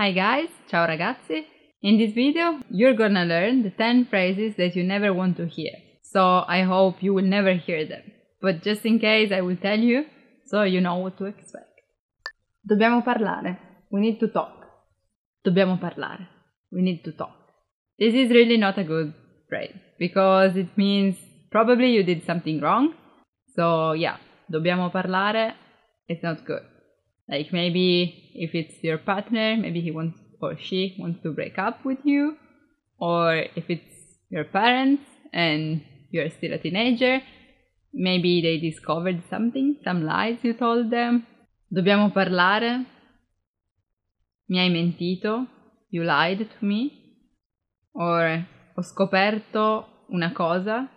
Hi guys, ciao ragazzi. In this video, you're gonna learn the 10 phrases that you never want to hear. So I hope you will never hear them. But just in case, I will tell you so you know what to expect. Dobbiamo parlare. We need to talk. Dobbiamo parlare. We need to talk. This is really not a good phrase because it means probably you did something wrong. So yeah, dobbiamo parlare. It's not good. Like maybe if it's your partner, maybe he wants or she wants to break up with you, or if it's your parents and you're still a teenager, maybe they discovered something, some lies you told them. Dobbiamo parlare. Mi hai mentito. You lied to me. Or ho scoperto una cosa.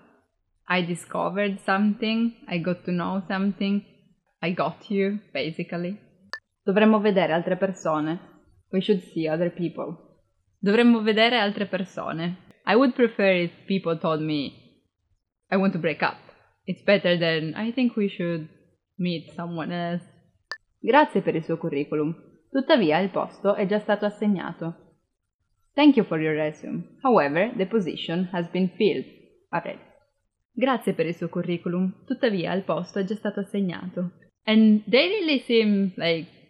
I discovered something. I got to know something. I got you, basically. Dovremmo vedere altre persone. We should see other people. Dovremmo vedere altre persone. I would prefer if people told me I want to break up. It's better than I think we should meet someone else. Grazie per il suo curriculum. Tuttavia il posto è già stato assegnato. Thank you for your resume. However, the position has been filled already. Grazie per il suo curriculum. Tuttavia il posto è già stato assegnato. And they really seem like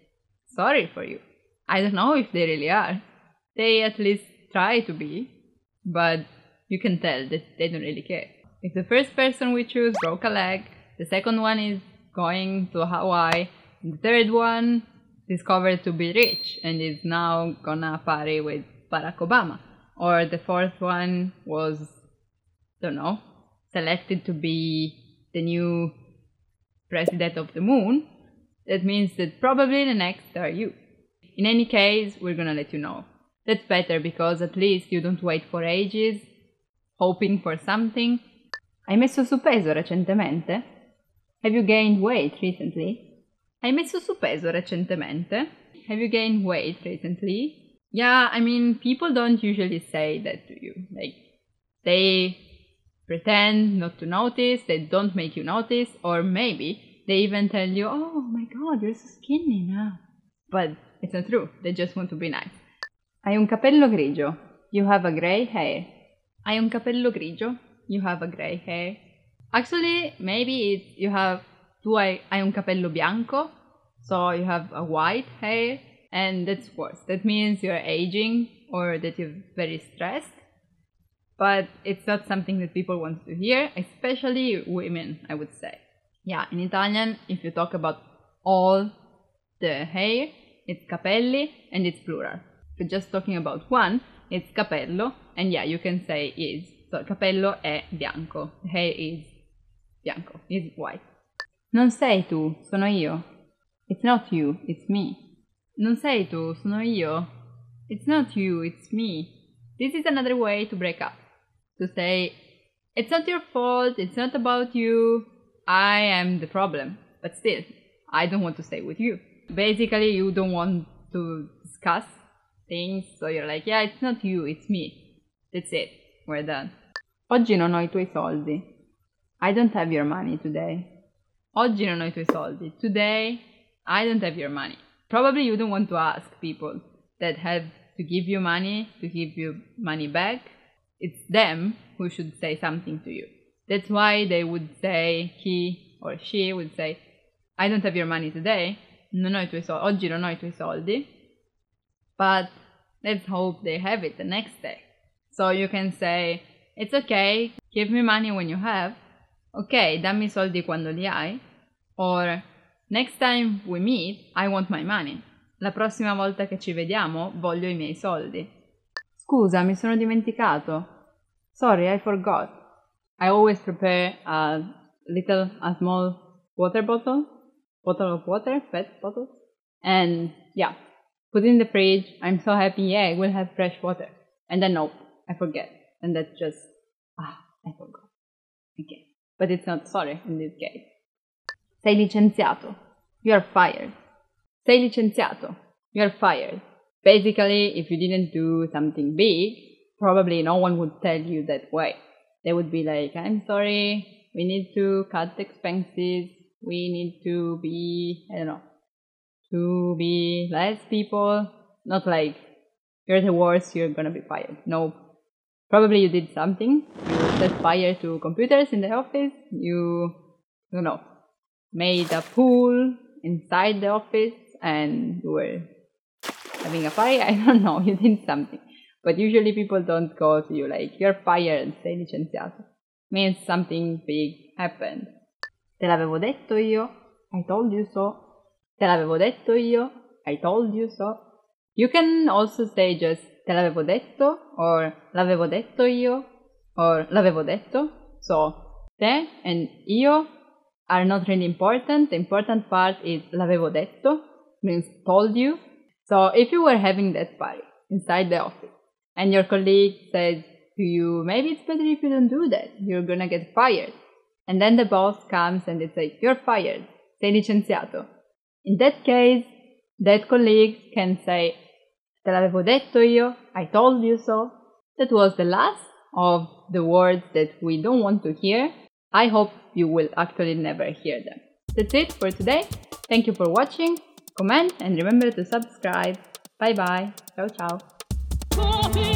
sorry for you. I don't know if they really are. They at least try to be, but you can tell that they don't really care. If the first person we choose broke a leg, the second one is going to Hawaii, the third one discovered to be rich and is now gonna party with Barack Obama, or the fourth one was, don't know, selected to be the new president of the moon, that means that probably the next are you. In any case, we're gonna let you know. That's better because at least you don't wait for ages, hoping for something. Hai messo su peso recentemente? Have you gained weight recently? Hai messo su peso recentemente? Have you gained weight recently? Yeah, I mean, people don't usually say that to you. Like, they pretend not to notice, they don't make you notice, or maybe they even tell you, oh my god, you're so skinny now. But it's not true, they just want to be nice. Hai un capello grigio. You have a gray hair. Hai un capello grigio. You have a gray hair. Actually, maybe you have tu hai, hai un capello bianco, so you have a white hair, and that's worse. That means you're aging or that you're very stressed. But it's not something that people want to hear, especially women, I would say. Yeah, in Italian, if you talk about all the hair, it's capelli and it's plural. If you're just talking about one, it's capello, and yeah, you can say is. So capello è bianco, hair is bianco, is white. Non sei tu, sono io. It's not you, it's me. Non sei tu, sono io. It's not you, it's me. This is another way to break up. To say, it's not your fault, it's not about you, I am the problem. But still, I don't want to stay with you. Basically, you don't want to discuss things, so you're like, yeah, it's not you, it's me. That's it, we're done. Oggi non ho i tuoi soldi. I don't have your money today. Oggi non ho i tuoi soldi. Today, I don't have your money. Probably you don't want to ask people that have to give you money to give you money back. It's them who should say something to you. That's why they would say, he or she would say, I don't have your money today. Non ho i tuoi soldi. Oggi non ho i tuoi soldi. But let's hope they have it the next day. So you can say, it's okay, give me money when you have. Ok, dammi soldi quando li hai. Or, next time we meet, I want my money. La prossima volta che ci vediamo, voglio i miei soldi. Scusa, mi sono dimenticato. Sorry, I forgot. I always prepare a little, a small water bottle, bottle of water, pet bottle. And yeah, put in the fridge. I'm so happy, yeah, we'll have fresh water. And then nope, I forget. And that's just, ah, I forgot. Okay. But it's not sorry in this case. Sei licenziato. You are fired. Sei licenziato. You are fired. Basically, if you didn't do something big, probably no one would tell you that way. They would be like, I'm sorry, we need to cut expenses, we need to be, I don't know, to be less people, Not like you're the worst, you're gonna be fired. No. Probably you did something. You set fire to computers in the office. You, don't know, made a pool inside the office and you were having a party. I don't know, you did something. But usually people don't go to you like, you're fired, sei licenziato. Means something big happened. Te l'avevo detto io. I told you so. Te l'avevo detto io. I told you so. You can also say just te l'avevo detto or l'avevo detto io or l'avevo detto. So te and io are not really important. The important part is l'avevo detto, means told you. So if you were having that party inside the office and your colleague says to you, maybe it's better if you don't do that, you're gonna get fired. And then the boss comes and it says, you're fired, sei licenziato. In that case, that colleague can say, te l'avevo detto io, I told you so. That was the last of the words that we don't want to hear. I hope you will actually never hear them. That's it for today. Thank you for watching. Comment and remember to subscribe. Bye bye. Ciao ciao. Corre!